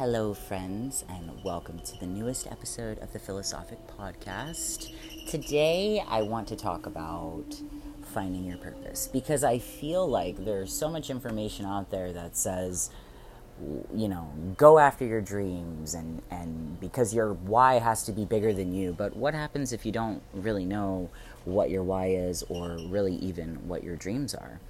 Hello, friends, and welcome to the newest episode of the Philosophic Podcast. Today, I want to talk about finding your purpose because I feel like there's so much information out there that says, you know, go after your dreams and, and because your why has to be bigger than you. But what happens if you don't really know what your why is or really even what your dreams are?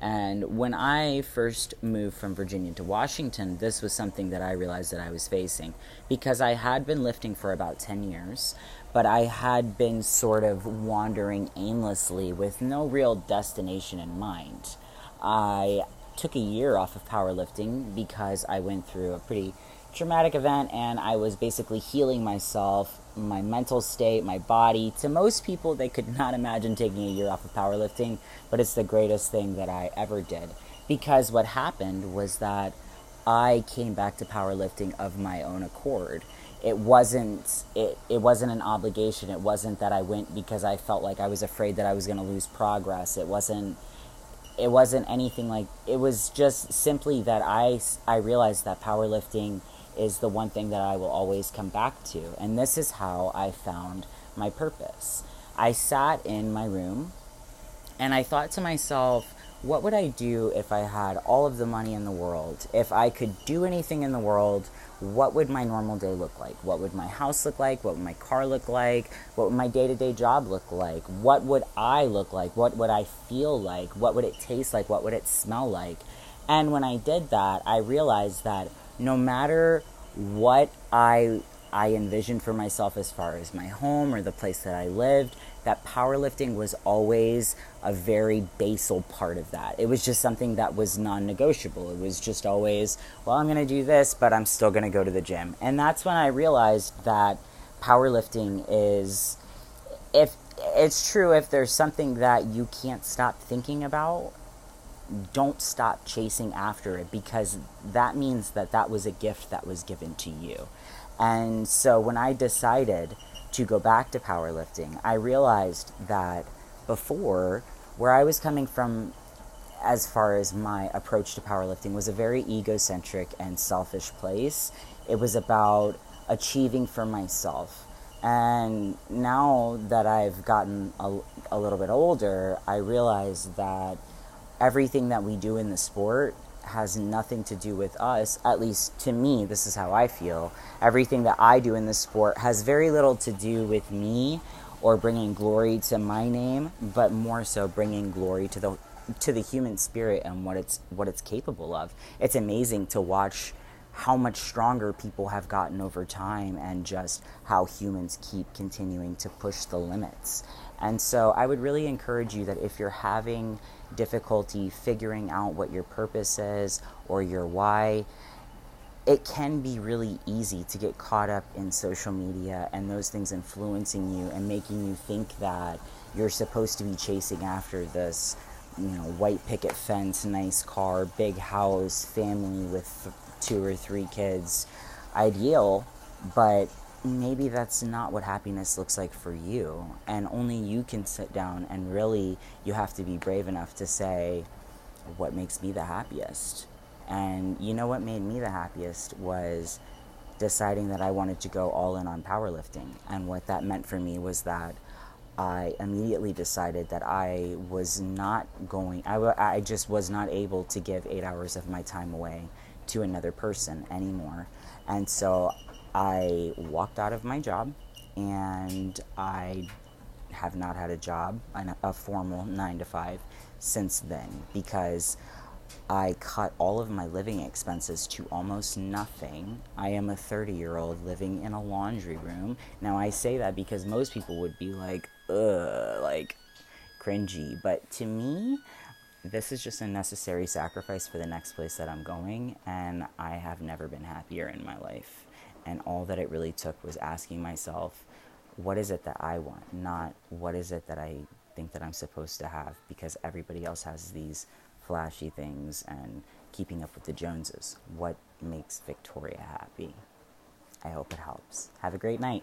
And when I first moved from Virginia to Washington, this was something that I realized that I was facing because I had been lifting for about 10 years, but I had been sort of wandering aimlessly with no real destination in mind. I took a year off of powerlifting because I went through a pretty traumatic event and I was basically healing myself, my mental state, my body. To most people, they could not imagine taking a year off of powerlifting, but it's the greatest thing that I ever did. Because what happened was that I came back to powerlifting of my own accord. It wasn't it, it wasn't an obligation. It wasn't that I went because I felt like I was afraid that I was going to lose progress. It wasn't it wasn't anything like it was just simply that I I realized that powerlifting is the one thing that I will always come back to. And this is how I found my purpose. I sat in my room and I thought to myself, what would I do if I had all of the money in the world? If I could do anything in the world, what would my normal day look like? What would my house look like? What would my car look like? What would my day to day job look like? What would I look like? What would I feel like? What would it taste like? What would it smell like? And when I did that, I realized that no matter what I I envisioned for myself as far as my home or the place that I lived, that powerlifting was always a very basal part of that. It was just something that was non negotiable. It was just always, well, I'm going to do this, but I'm still going to go to the gym. And that's when I realized that powerlifting is, if it's true, if there's something that you can't stop thinking about, don't stop chasing after it because that means that that was a gift that was given to you. And so when I decided to go back to powerlifting, I realized that before, where I was coming from as far as my approach to powerlifting was a very egocentric and selfish place. It was about achieving for myself. And now that I've gotten a, a little bit older, I realize that everything that we do in the sport has nothing to do with us. At least to me, this is how I feel. Everything that I do in the sport has very little to do with me or bringing glory to my name, but more so bringing glory to the to the human spirit and what it's what it's capable of. It's amazing to watch how much stronger people have gotten over time and just how humans keep continuing to push the limits. And so I would really encourage you that if you're having difficulty figuring out what your purpose is or your why, it can be really easy to get caught up in social media and those things influencing you and making you think that you're supposed to be chasing after this, you know, white picket fence, nice car, big house, family with two or three kids ideal, but maybe that's not what happiness looks like for you. And only you can sit down and really, you have to be brave enough to say, what makes me the happiest? And you know what made me the happiest was deciding that I wanted to go all in on powerlifting. And what that meant for me was that I immediately decided that I was not going, I, w- I just was not able to give eight hours of my time away to another person anymore. And so I walked out of my job and I have not had a job, a formal nine to five, since then because I cut all of my living expenses to almost nothing. I am a 30 year old living in a laundry room. Now, I say that because most people would be like, ugh, like cringy. But to me, this is just a necessary sacrifice for the next place that I'm going, and I have never been happier in my life. And all that it really took was asking myself, what is it that I want? Not what is it that I think that I'm supposed to have because everybody else has these flashy things and keeping up with the Joneses. What makes Victoria happy? I hope it helps. Have a great night.